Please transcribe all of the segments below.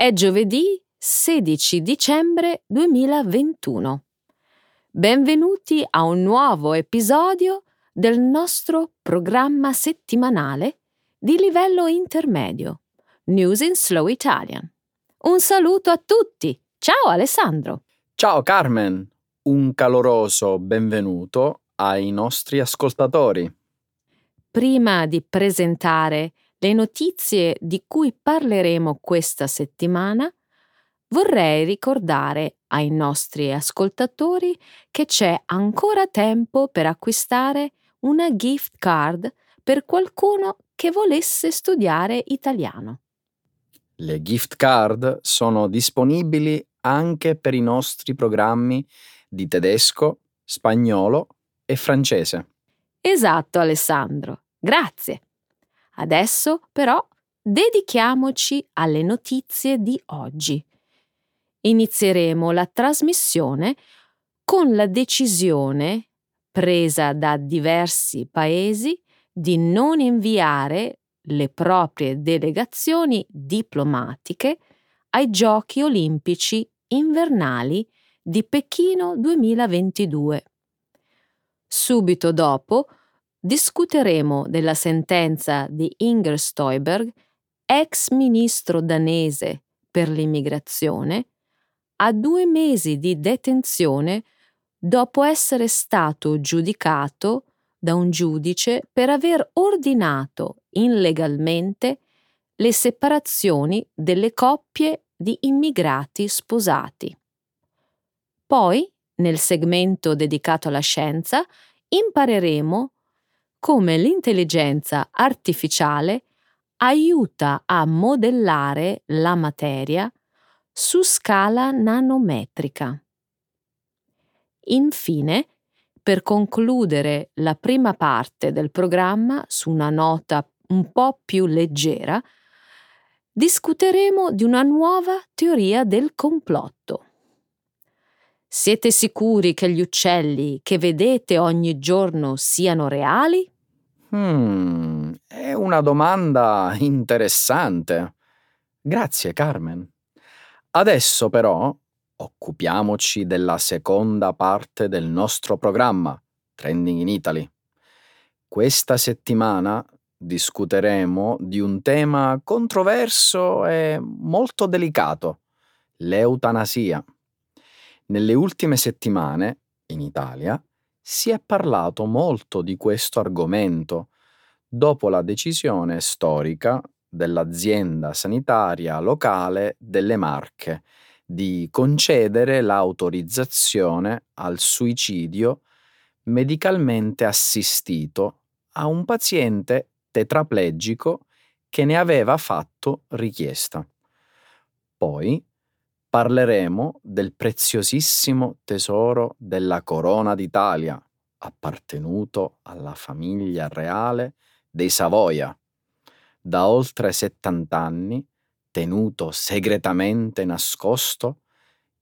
È giovedì 16 dicembre 2021. Benvenuti a un nuovo episodio del nostro programma settimanale di livello intermedio, News in Slow Italian. Un saluto a tutti. Ciao Alessandro. Ciao Carmen, un caloroso benvenuto ai nostri ascoltatori. Prima di presentare le notizie di cui parleremo questa settimana, vorrei ricordare ai nostri ascoltatori che c'è ancora tempo per acquistare una gift card per qualcuno che volesse studiare italiano. Le gift card sono disponibili anche per i nostri programmi di tedesco, spagnolo e francese. Esatto, Alessandro. Grazie. Adesso però dedichiamoci alle notizie di oggi. Inizieremo la trasmissione con la decisione presa da diversi paesi di non inviare le proprie delegazioni diplomatiche ai Giochi olimpici invernali di Pechino 2022. Subito dopo discuteremo della sentenza di Inger Stoiberg, ex ministro danese per l'immigrazione, a due mesi di detenzione dopo essere stato giudicato da un giudice per aver ordinato illegalmente le separazioni delle coppie di immigrati sposati. Poi, nel segmento dedicato alla scienza, impareremo come l'intelligenza artificiale aiuta a modellare la materia su scala nanometrica. Infine, per concludere la prima parte del programma su una nota un po' più leggera, discuteremo di una nuova teoria del complotto. Siete sicuri che gli uccelli che vedete ogni giorno siano reali? Hmm, è una domanda interessante. Grazie, Carmen. Adesso però occupiamoci della seconda parte del nostro programma, Trending in Italy. Questa settimana discuteremo di un tema controverso e molto delicato, l'eutanasia. Nelle ultime settimane, in Italia, si è parlato molto di questo argomento dopo la decisione storica dell'azienda sanitaria locale delle Marche di concedere l'autorizzazione al suicidio medicalmente assistito a un paziente tetraplegico che ne aveva fatto richiesta. Poi parleremo del preziosissimo tesoro della corona d'Italia, appartenuto alla famiglia reale dei Savoia, da oltre 70 anni, tenuto segretamente nascosto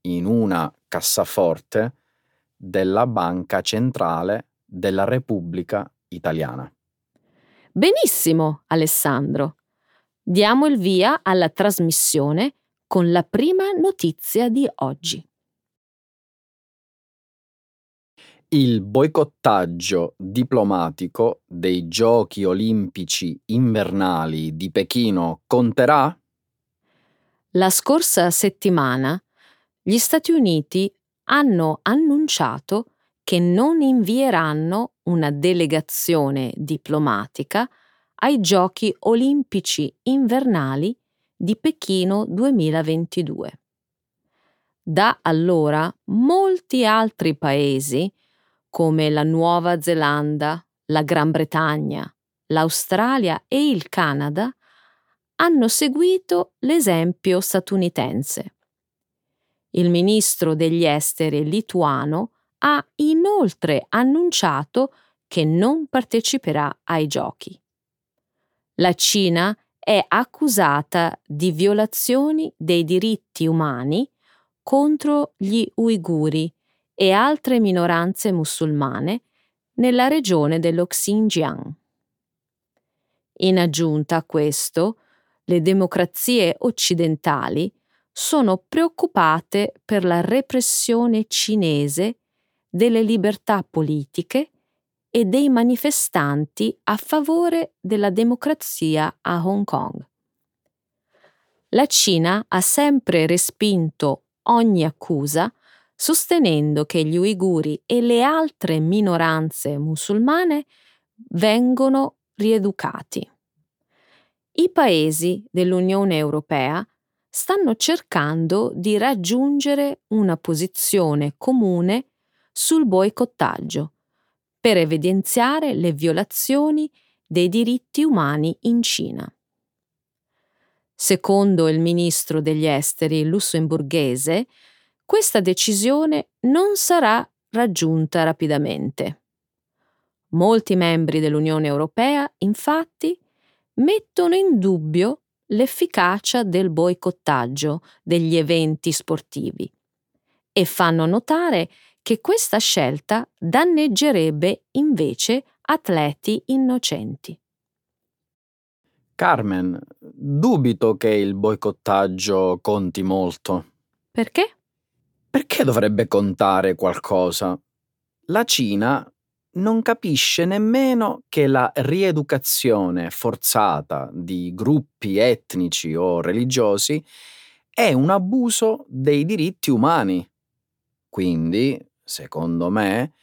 in una cassaforte della Banca Centrale della Repubblica Italiana. Benissimo, Alessandro. Diamo il via alla trasmissione con la prima notizia di oggi. Il boicottaggio diplomatico dei Giochi olimpici invernali di Pechino conterà? La scorsa settimana gli Stati Uniti hanno annunciato che non invieranno una delegazione diplomatica ai Giochi olimpici invernali di Pechino 2022. Da allora molti altri paesi, come la Nuova Zelanda, la Gran Bretagna, l'Australia e il Canada, hanno seguito l'esempio statunitense. Il ministro degli esteri lituano ha inoltre annunciato che non parteciperà ai giochi. La Cina è accusata di violazioni dei diritti umani contro gli uiguri e altre minoranze musulmane nella regione dello Xinjiang. In aggiunta a questo, le democrazie occidentali sono preoccupate per la repressione cinese delle libertà politiche e dei manifestanti a favore della democrazia a Hong Kong. La Cina ha sempre respinto ogni accusa sostenendo che gli uiguri e le altre minoranze musulmane vengono rieducati. I paesi dell'Unione Europea stanno cercando di raggiungere una posizione comune sul boicottaggio per evidenziare le violazioni dei diritti umani in Cina. Secondo il ministro degli esteri lussemburghese, questa decisione non sarà raggiunta rapidamente. Molti membri dell'Unione Europea, infatti, mettono in dubbio l'efficacia del boicottaggio degli eventi sportivi e fanno notare che questa scelta danneggerebbe invece atleti innocenti. Carmen, dubito che il boicottaggio conti molto. Perché? Perché dovrebbe contare qualcosa? La Cina non capisce nemmeno che la rieducazione forzata di gruppi etnici o religiosi è un abuso dei diritti umani. Quindi, secondo me,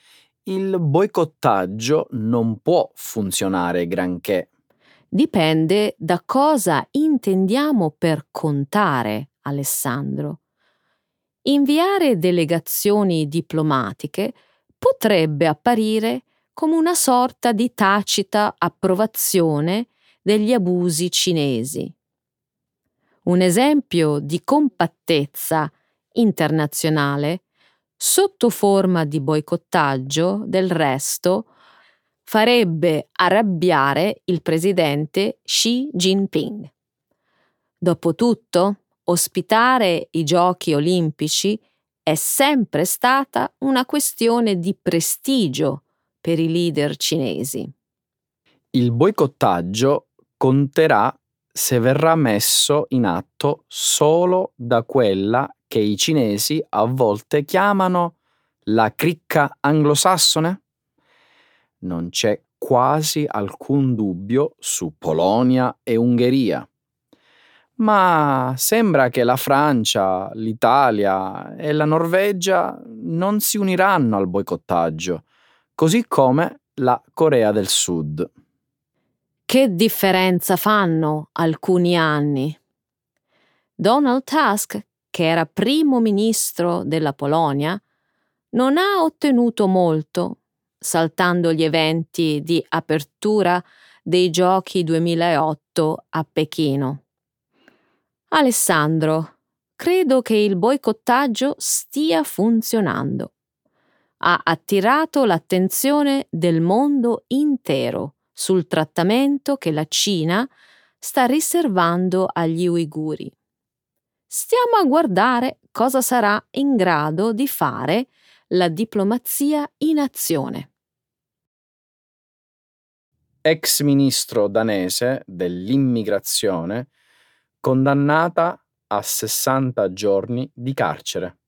il boicottaggio non può funzionare granché. Dipende da cosa intendiamo per contare, Alessandro. Inviare delegazioni diplomatiche potrebbe apparire come una sorta di tacita approvazione degli abusi cinesi. Un esempio di compattezza internazionale sotto forma di boicottaggio del resto farebbe arrabbiare il presidente Xi Jinping. Dopotutto, ospitare i giochi olimpici è sempre stata una questione di prestigio per i leader cinesi. Il boicottaggio conterà se verrà messo in atto solo da quella che i cinesi a volte chiamano la cricca anglosassone? Non c'è quasi alcun dubbio su Polonia e Ungheria ma sembra che la Francia, l'Italia e la Norvegia non si uniranno al boicottaggio, così come la Corea del Sud. Che differenza fanno alcuni anni? Donald Tusk, che era primo ministro della Polonia, non ha ottenuto molto, saltando gli eventi di apertura dei Giochi 2008 a Pechino. Alessandro, credo che il boicottaggio stia funzionando. Ha attirato l'attenzione del mondo intero sul trattamento che la Cina sta riservando agli uiguri. Stiamo a guardare cosa sarà in grado di fare la diplomazia in azione. Ex ministro danese dell'immigrazione condannata a 60 giorni di carcere.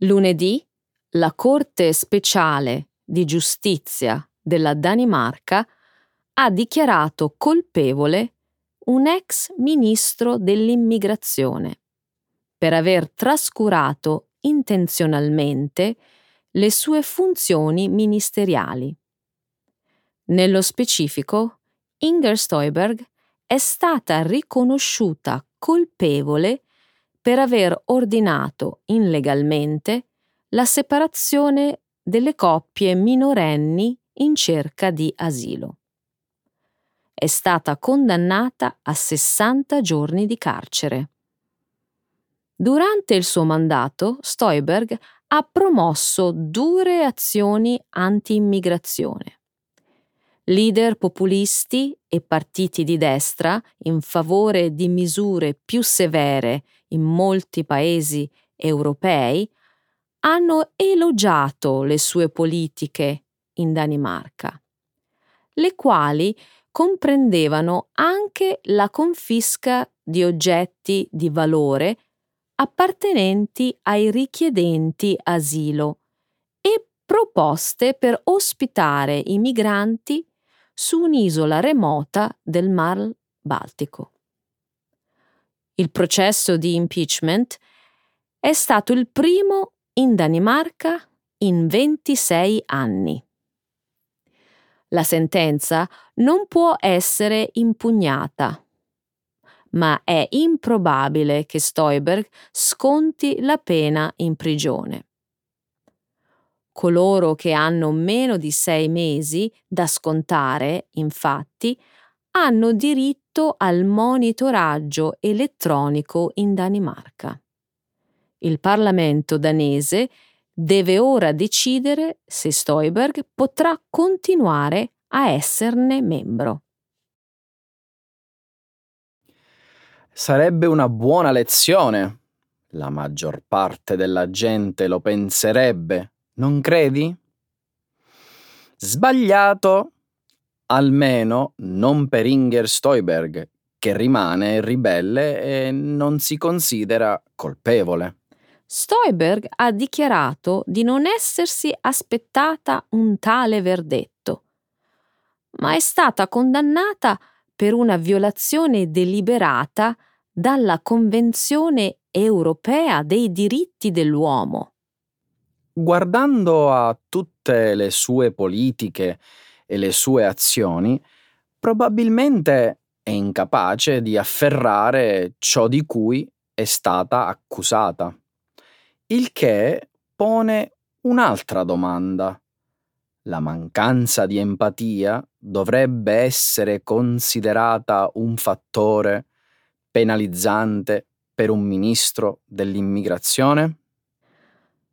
Lunedì la Corte speciale di giustizia della Danimarca ha dichiarato colpevole un ex ministro dell'immigrazione per aver trascurato intenzionalmente le sue funzioni ministeriali. Nello specifico, Inger Stoiberg è stata riconosciuta colpevole per aver ordinato illegalmente la separazione delle coppie minorenni in cerca di asilo. È stata condannata a 60 giorni di carcere. Durante il suo mandato, Stoiberg ha promosso dure azioni anti-immigrazione leader populisti e partiti di destra in favore di misure più severe in molti paesi europei hanno elogiato le sue politiche in Danimarca, le quali comprendevano anche la confisca di oggetti di valore appartenenti ai richiedenti asilo e proposte per ospitare i migranti su un'isola remota del Mar Baltico. Il processo di impeachment è stato il primo in Danimarca in 26 anni. La sentenza non può essere impugnata, ma è improbabile che Stoiberg sconti la pena in prigione. Coloro che hanno meno di sei mesi da scontare, infatti, hanno diritto al monitoraggio elettronico in Danimarca. Il Parlamento danese deve ora decidere se Stoiberg potrà continuare a esserne membro. Sarebbe una buona lezione. La maggior parte della gente lo penserebbe, non credi? Sbagliato! Almeno non per Inger Stoiberg, che rimane ribelle e non si considera colpevole. Stoiberg ha dichiarato di non essersi aspettata un tale verdetto, ma è stata condannata per una violazione deliberata dalla Convenzione europea dei diritti dell'uomo. Guardando a tutte le sue politiche e le sue azioni, probabilmente è incapace di afferrare ciò di cui è stata accusata. Il che pone un'altra domanda. La mancanza di empatia dovrebbe essere considerata un fattore penalizzante per un ministro dell'immigrazione?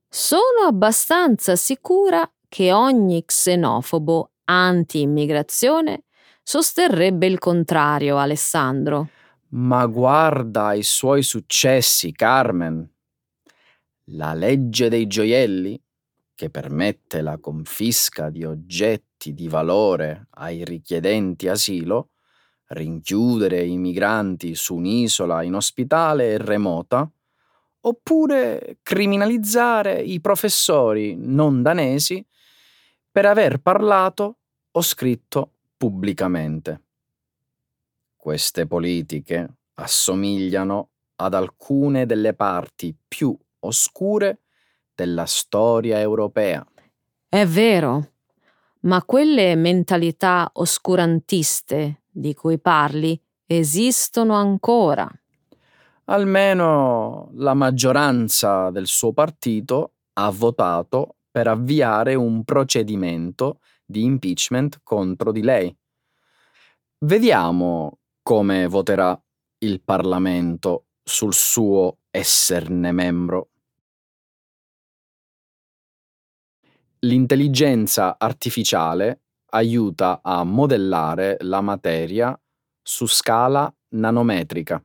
Sono abbastanza sicura che ogni xenofobo anti-immigrazione sosterrebbe il contrario, Alessandro. Ma guarda i suoi successi, Carmen. La legge dei gioielli, che permette la confisca di oggetti di valore ai richiedenti asilo, rinchiudere i migranti su un'isola inospitale e remota, oppure criminalizzare i professori non danesi per aver parlato o scritto pubblicamente. Queste politiche assomigliano ad alcune delle parti più oscure della storia europea. È vero, ma quelle mentalità oscurantiste di cui parli esistono ancora. Almeno la maggioranza del suo partito ha votato per avviare un procedimento di impeachment contro di lei. Vediamo come voterà il Parlamento sul suo esserne membro. L'intelligenza artificiale aiuta a modellare la materia su scala nanometrica.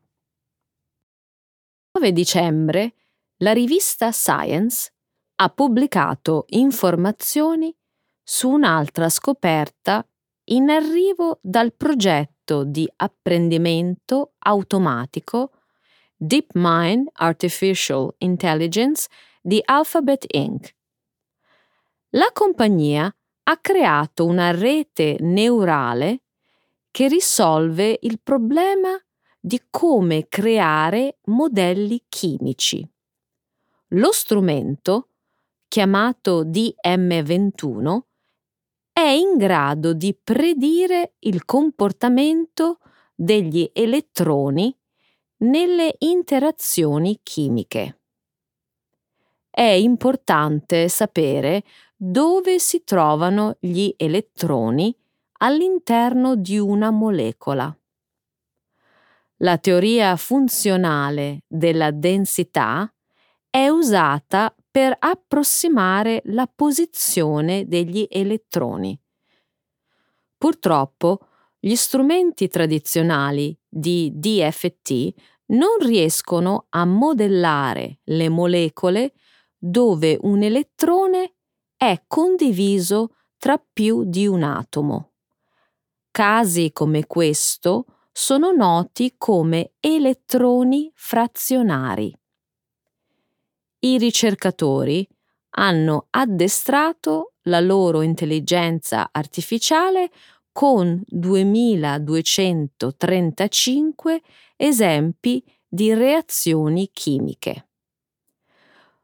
9 dicembre la rivista Science ha pubblicato informazioni su un'altra scoperta in arrivo dal progetto di apprendimento automatico DeepMind Artificial Intelligence di Alphabet Inc. La compagnia ha creato una rete neurale che risolve il problema di come creare modelli chimici. Lo strumento, chiamato DM21, è in grado di predire il comportamento degli elettroni nelle interazioni chimiche. È importante sapere dove si trovano gli elettroni all'interno di una molecola. La teoria funzionale della densità è usata per approssimare la posizione degli elettroni. Purtroppo, gli strumenti tradizionali di DFT non riescono a modellare le molecole dove un elettrone è condiviso tra più di un atomo Casi come questo sono noti come elettroni frazionari. I ricercatori hanno addestrato la loro intelligenza artificiale con 2235 esempi di reazioni chimiche.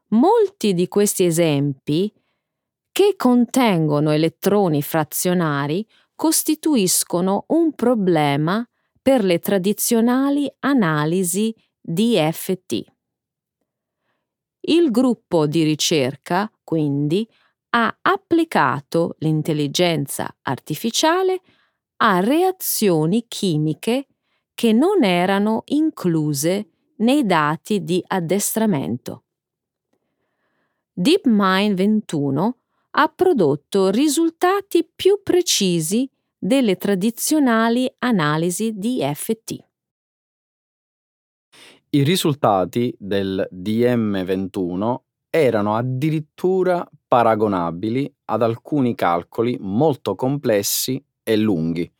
Molti di questi esempi, che contengono elettroni frazionari, costituiscono un problema per le tradizionali analisi DFT. Il gruppo di ricerca, quindi, ha applicato l'intelligenza artificiale a reazioni chimiche che non erano incluse nei dati di addestramento. DeepMind 21 ha prodotto risultati più precisi delle tradizionali analisi di FT. I risultati del DM21 erano addirittura paragonabili ad alcuni calcoli molto complessi e lunghi.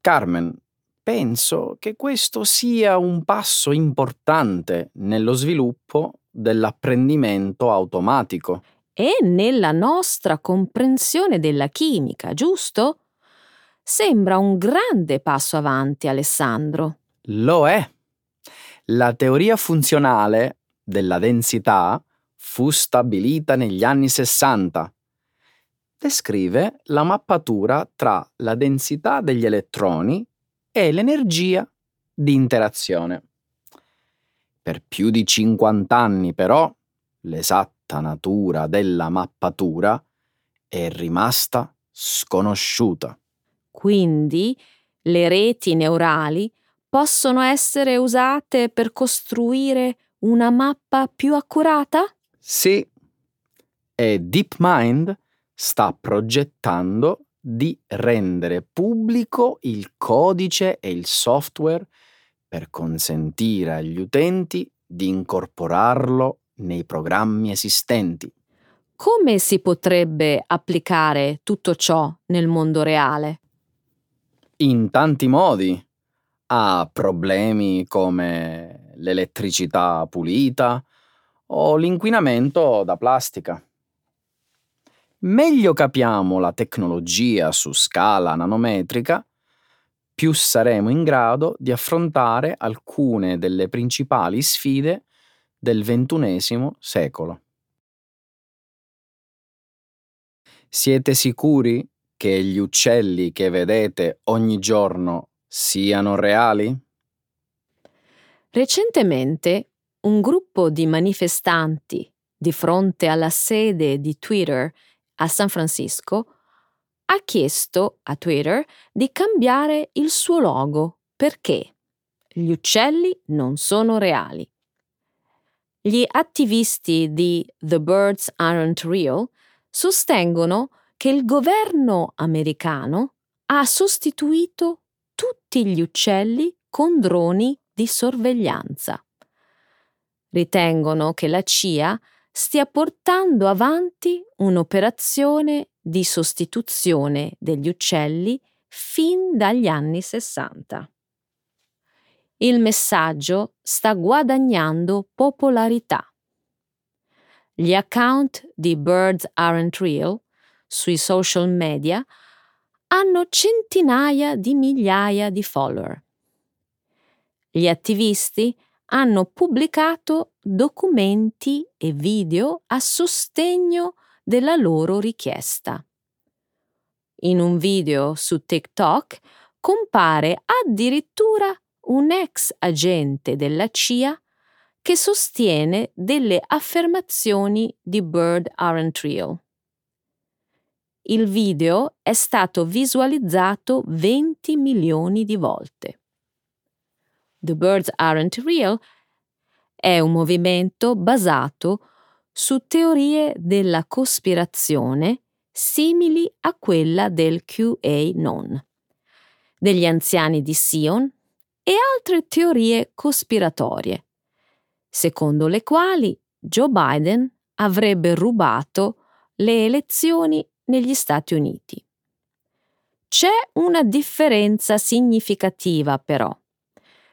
Carmen, penso che questo sia un passo importante nello sviluppo dell'apprendimento automatico. E nella nostra comprensione della chimica, giusto? Sembra un grande passo avanti, Alessandro. Lo è. La teoria funzionale della densità fu stabilita negli anni 60. Descrive la mappatura tra la densità degli elettroni e l'energia di interazione. Per più di 50 anni, però, l'esatta natura della mappatura è rimasta sconosciuta. Quindi le reti neurali possono essere usate per costruire una mappa più accurata? Sì, e DeepMind sta progettando di rendere pubblico il codice e il software per consentire agli utenti di incorporarlo nei programmi esistenti. Come si potrebbe applicare tutto ciò nel mondo reale? In tanti modi. Ha problemi come l'elettricità pulita, o l'inquinamento da plastica. Meglio capiamo la tecnologia su scala nanometrica, più saremo in grado di affrontare alcune delle principali sfide del XXI secolo. Siete sicuri che gli uccelli che vedete ogni giorno siano reali? Recentemente un gruppo di manifestanti di fronte alla sede di Twitter a San Francisco ha chiesto a Twitter di cambiare il suo logo perché gli uccelli non sono reali. Gli attivisti di The Birds Aren't Real sostengono che il governo americano ha sostituito tutti gli uccelli con droni di sorveglianza ritengono che la CIA stia portando avanti un'operazione di sostituzione degli uccelli fin dagli anni 60. Il messaggio sta guadagnando popolarità. Gli account di Birds Aren't Real sui social media hanno centinaia di migliaia di follower. Gli attivisti hanno pubblicato documenti e video a sostegno della loro richiesta. In un video su TikTok compare addirittura un ex agente della CIA che sostiene delle affermazioni di Bird Aren't Real. Il video è stato visualizzato 20 milioni di volte. The Birds Aren't Real è un movimento basato su teorie della cospirazione simili a quella del QAnon, degli anziani di Sion e altre teorie cospiratorie, secondo le quali Joe Biden avrebbe rubato le elezioni negli Stati Uniti. C'è una differenza significativa però,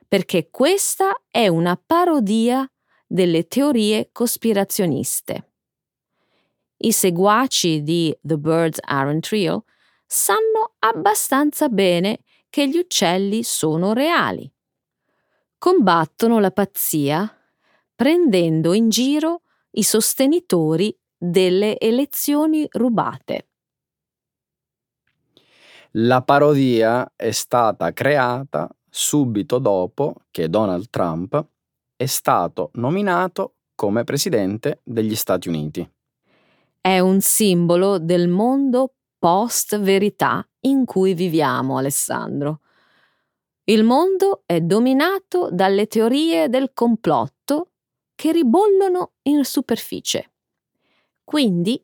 perché questa è una parodia delle teorie cospirazioniste. I seguaci di The Birds Aren't Real sanno abbastanza bene che gli uccelli sono reali. Combattono la pazzia prendendo in giro i sostenitori delle elezioni rubate. La parodia è stata creata subito dopo che Donald Trump è stato nominato come presidente degli Stati Uniti. È un simbolo del mondo post-verità in cui viviamo, Alessandro. Il mondo è dominato dalle teorie del complotto che ribollono in superficie. Quindi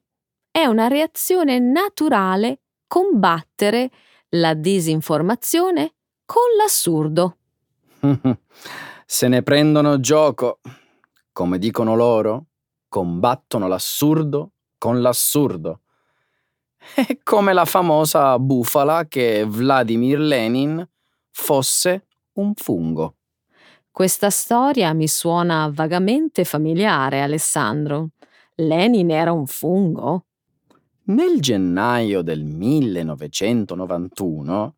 è una reazione naturale combattere la disinformazione con l'assurdo. Se ne prendono gioco. Come dicono loro, combattono l'assurdo con l'assurdo. È come la famosa bufala che Vladimir Lenin fosse un fungo. Questa storia mi suona vagamente familiare, Alessandro. Lenin era un fungo? Nel gennaio del 1991,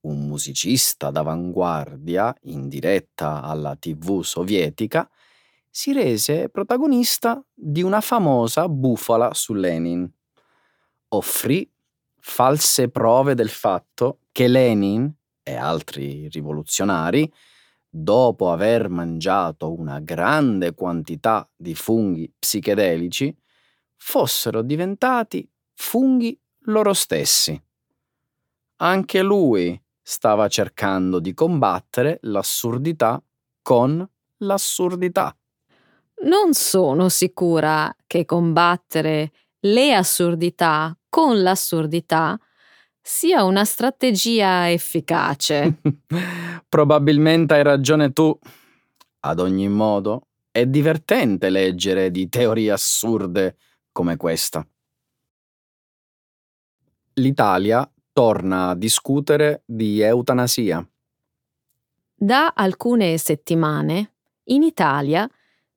un musicista d'avanguardia in diretta alla TV sovietica si rese protagonista di una famosa bufala su Lenin. Offrì false prove del fatto che Lenin e altri rivoluzionari dopo aver mangiato una grande quantità di funghi psichedelici, fossero diventati funghi loro stessi. Anche lui stava cercando di combattere l'assurdità con l'assurdità. Non sono sicura che combattere le assurdità con l'assurdità sia una strategia efficace. Probabilmente hai ragione tu. Ad ogni modo, è divertente leggere di teorie assurde come questa. L'Italia torna a discutere di eutanasia. Da alcune settimane in Italia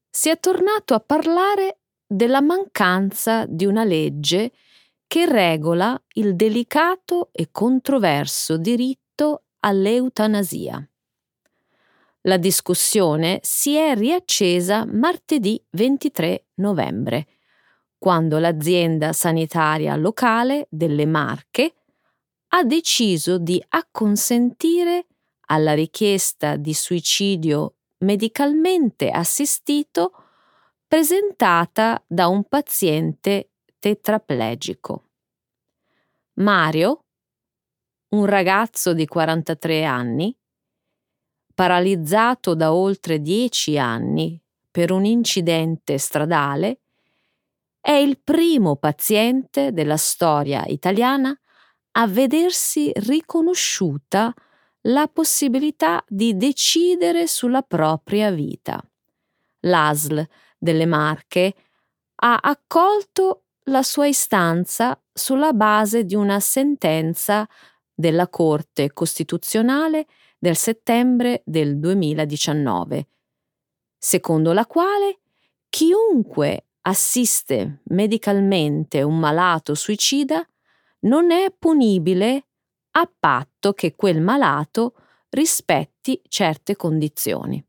si è tornato a parlare della mancanza di una legge che regola il delicato e controverso diritto all'eutanasia. La discussione si è riaccesa martedì 23 novembre, quando l'azienda sanitaria locale delle Marche ha deciso di acconsentire alla richiesta di suicidio medicalmente assistito presentata da un paziente tetraplegico. Mario, un ragazzo di 43 anni, paralizzato da oltre 10 anni per un incidente stradale, è il primo paziente della storia italiana a vedersi riconosciuta la possibilità di decidere sulla propria vita. L'ASL delle Marche ha accolto la sua istanza sulla base di una sentenza della Corte Costituzionale del settembre del 2019, secondo la quale chiunque assiste medicalmente un malato suicida non è punibile a patto che quel malato rispetti certe condizioni.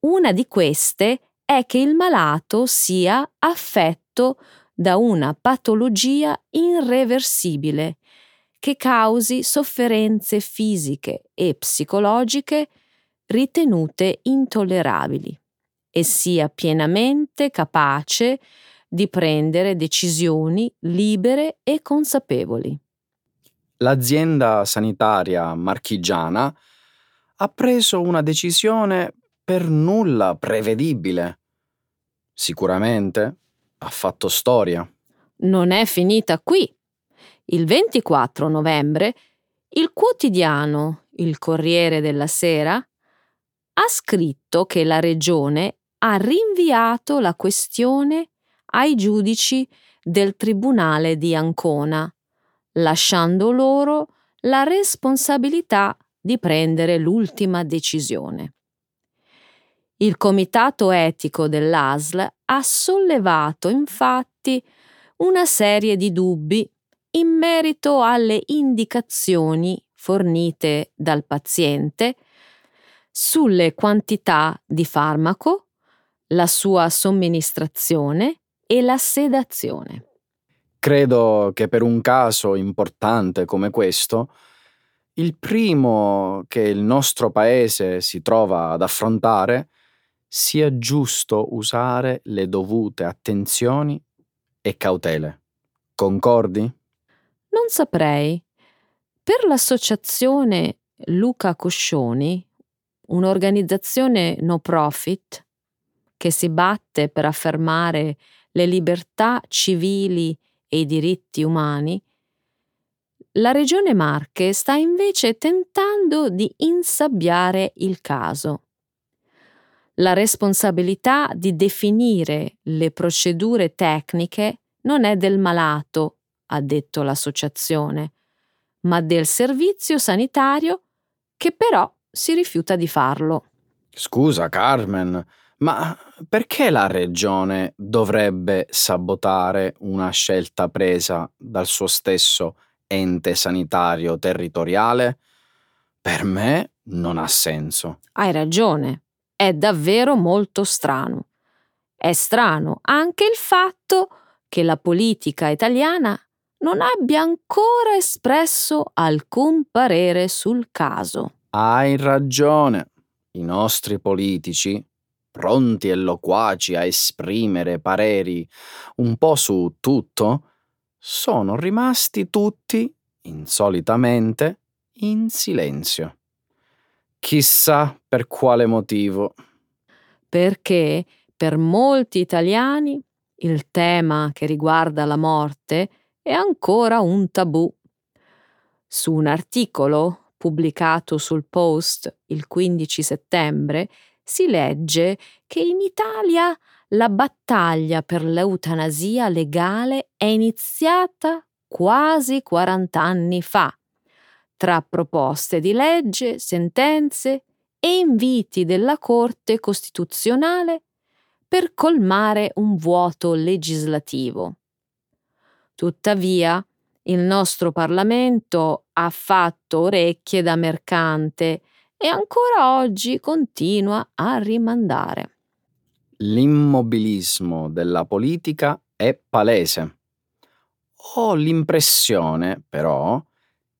Una di queste è che il malato sia affetto da una patologia irreversibile che causi sofferenze fisiche e psicologiche ritenute intollerabili e sia pienamente capace di prendere decisioni libere e consapevoli. L'azienda sanitaria marchigiana ha preso una decisione per nulla prevedibile. Sicuramente ha fatto storia. Non è finita qui. Il 24 novembre il quotidiano Il Corriere della Sera ha scritto che la regione ha rinviato la questione ai giudici del Tribunale di Ancona, lasciando loro la responsabilità di prendere l'ultima decisione. Il comitato etico dell'ASL ha sollevato infatti una serie di dubbi in merito alle indicazioni fornite dal paziente sulle quantità di farmaco, la sua somministrazione e la sedazione. Credo che per un caso importante come questo, il primo che il nostro paese si trova ad affrontare sia giusto usare le dovute attenzioni e cautele. Concordi? Non saprei. Per l'associazione Luca Coscioni, un'organizzazione no profit che si batte per affermare le libertà civili e i diritti umani, la Regione Marche sta invece tentando di insabbiare il caso. La responsabilità di definire le procedure tecniche non è del malato, ha detto l'associazione, ma del servizio sanitario che però si rifiuta di farlo. Scusa Carmen, ma perché la regione dovrebbe sabotare una scelta presa dal suo stesso ente sanitario territoriale? Per me non ha senso. Hai ragione, è davvero molto strano. È strano anche il fatto che la politica italiana non abbia ancora espresso alcun parere sul caso. Hai ragione. I nostri politici, pronti e loquaci a esprimere pareri un po' su tutto, sono rimasti tutti, insolitamente, in silenzio. Chissà per quale motivo. Perché per molti italiani il tema che riguarda la morte è ancora un tabù. Su un articolo pubblicato sul Post il 15 settembre si legge che in Italia la battaglia per l'eutanasia legale è iniziata quasi 40 anni fa, tra proposte di legge, sentenze e inviti della Corte Costituzionale per colmare un vuoto legislativo. Tuttavia, il nostro Parlamento ha fatto orecchie da mercante e ancora oggi continua a rimandare. L'immobilismo della politica è palese. Ho l'impressione, però,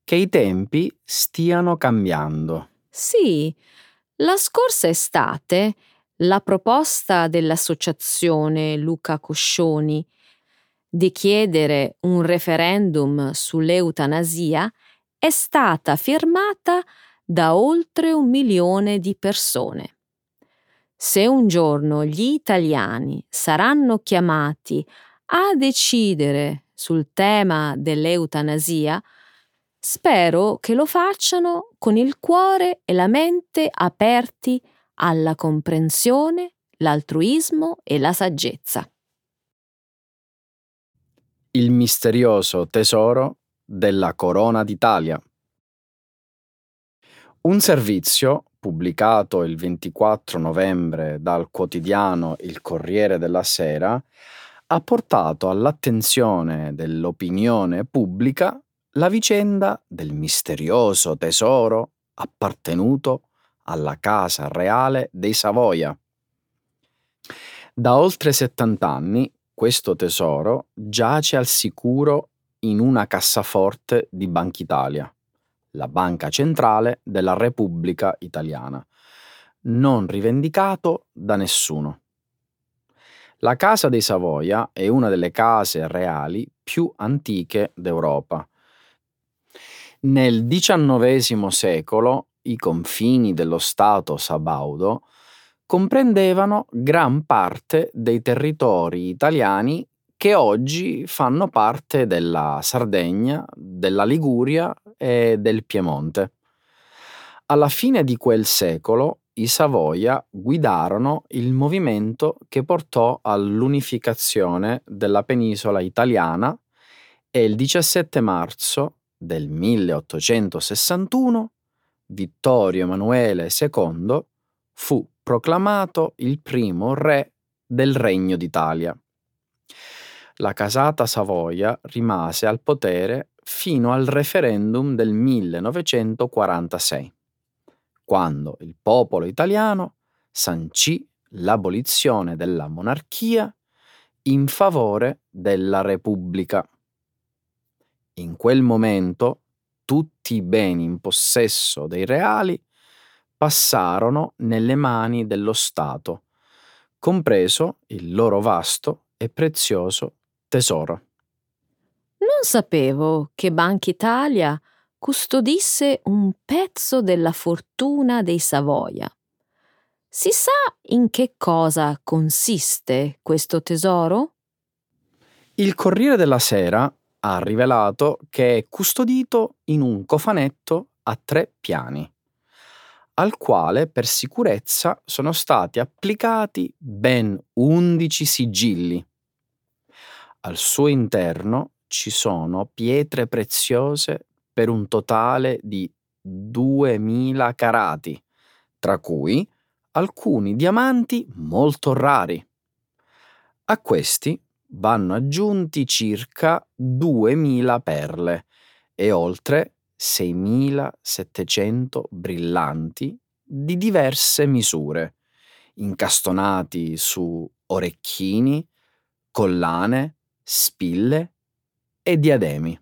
che i tempi stiano cambiando. Sì, la scorsa estate la proposta dell'associazione Luca Coscioni di chiedere un referendum sull'eutanasia è stata firmata da oltre un milione di persone. Se un giorno gli italiani saranno chiamati a decidere sul tema dell'eutanasia, spero che lo facciano con il cuore e la mente aperti alla comprensione, l'altruismo e la saggezza. Il misterioso tesoro della Corona d'Italia. Un servizio pubblicato il 24 novembre dal quotidiano Il Corriere della Sera ha portato all'attenzione dell'opinione pubblica la vicenda del misterioso tesoro appartenuto alla casa reale dei Savoia. Da oltre 70 anni questo tesoro giace al sicuro in una cassaforte di Banca Italia, la banca centrale della Repubblica Italiana, non rivendicato da nessuno. La Casa dei Savoia è una delle case reali più antiche d'Europa. Nel XIX secolo i confini dello Stato sabaudo comprendevano gran parte dei territori italiani che oggi fanno parte della Sardegna, della Liguria e del Piemonte. Alla fine di quel secolo i Savoia guidarono il movimento che portò all'unificazione della penisola italiana e il 17 marzo del 1861 Vittorio Emanuele II fu proclamato il primo re del Regno d'Italia. La casata Savoia rimase al potere fino al referendum del 1946, quando il popolo italiano sancì l'abolizione della monarchia in favore della Repubblica. In quel momento tutti i beni in possesso dei reali passarono nelle mani dello Stato, compreso il loro vasto e prezioso tesoro. Non sapevo che Banca Italia custodisse un pezzo della fortuna dei Savoia. Si sa in che cosa consiste questo tesoro? Il Corriere della Sera ha rivelato che è custodito in un cofanetto a tre piani, al quale per sicurezza sono stati applicati ben 11 sigilli. Al suo interno ci sono pietre preziose per un totale di 2000 carati, tra cui alcuni diamanti molto rari. A questi vanno aggiunti circa 2000 perle e oltre 6700 brillanti di diverse misure, incastonati su orecchini, collane, spille e diademi.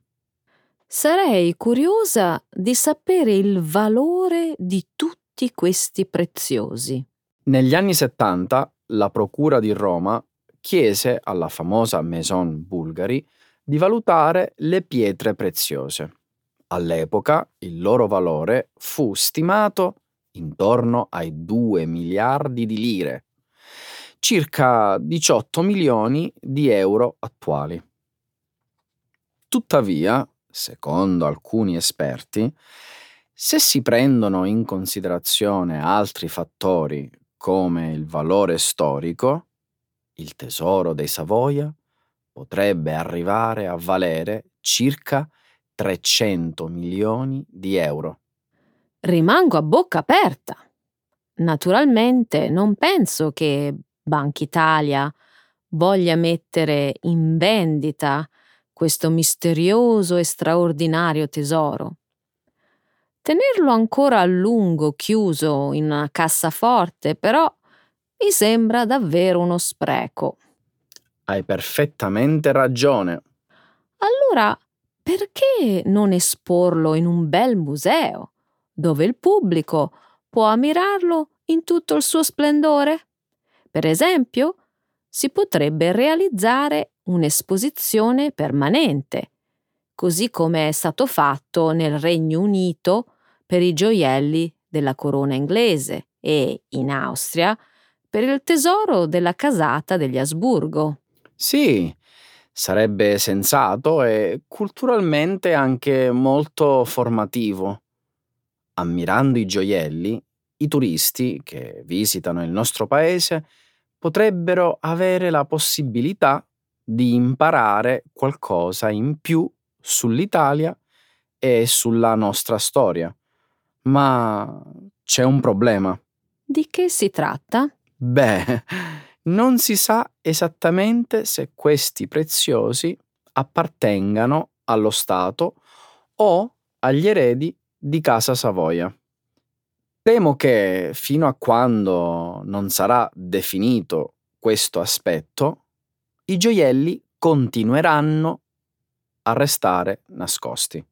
Sarei curiosa di sapere il valore di tutti questi preziosi. Negli anni 70 la Procura di Roma chiese alla famosa Maison Bulgari di valutare le pietre preziose. All'epoca il loro valore fu stimato intorno ai 2 miliardi di lire, circa 18 milioni di euro attuali. Tuttavia, secondo alcuni esperti, se si prendono in considerazione altri fattori come il valore storico, il tesoro dei Savoia potrebbe arrivare a valere circa 300 milioni di euro. Rimango a bocca aperta. Naturalmente non penso che Banca Italia voglia mettere in vendita questo misterioso e straordinario tesoro. Tenerlo ancora a lungo chiuso in una cassaforte, però, mi sembra davvero uno spreco. Hai perfettamente ragione. Allora, perché non esporlo in un bel museo, dove il pubblico può ammirarlo in tutto il suo splendore? Per esempio, si potrebbe realizzare un'esposizione permanente, così come è stato fatto nel Regno Unito per i gioielli della corona inglese e in Austria per il tesoro della casata degli Asburgo. Sì, sarebbe sensato e culturalmente anche molto formativo. Ammirando i gioielli, i turisti che visitano il nostro paese potrebbero avere la possibilità di imparare qualcosa in più sull'Italia e sulla nostra storia. Ma c'è un problema. Di che si tratta? Beh, non si sa esattamente se questi preziosi appartengano allo Stato o agli eredi di Casa Savoia. Temo che fino a quando non sarà definito questo aspetto, i gioielli continueranno a restare nascosti.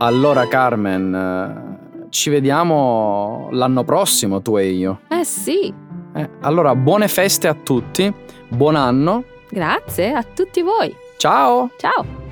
Allora Carmen, ci vediamo l'anno prossimo, tu e io. Eh sì. Eh, allora, buone feste a tutti, buon anno. Grazie a tutti voi. Ciao. Ciao.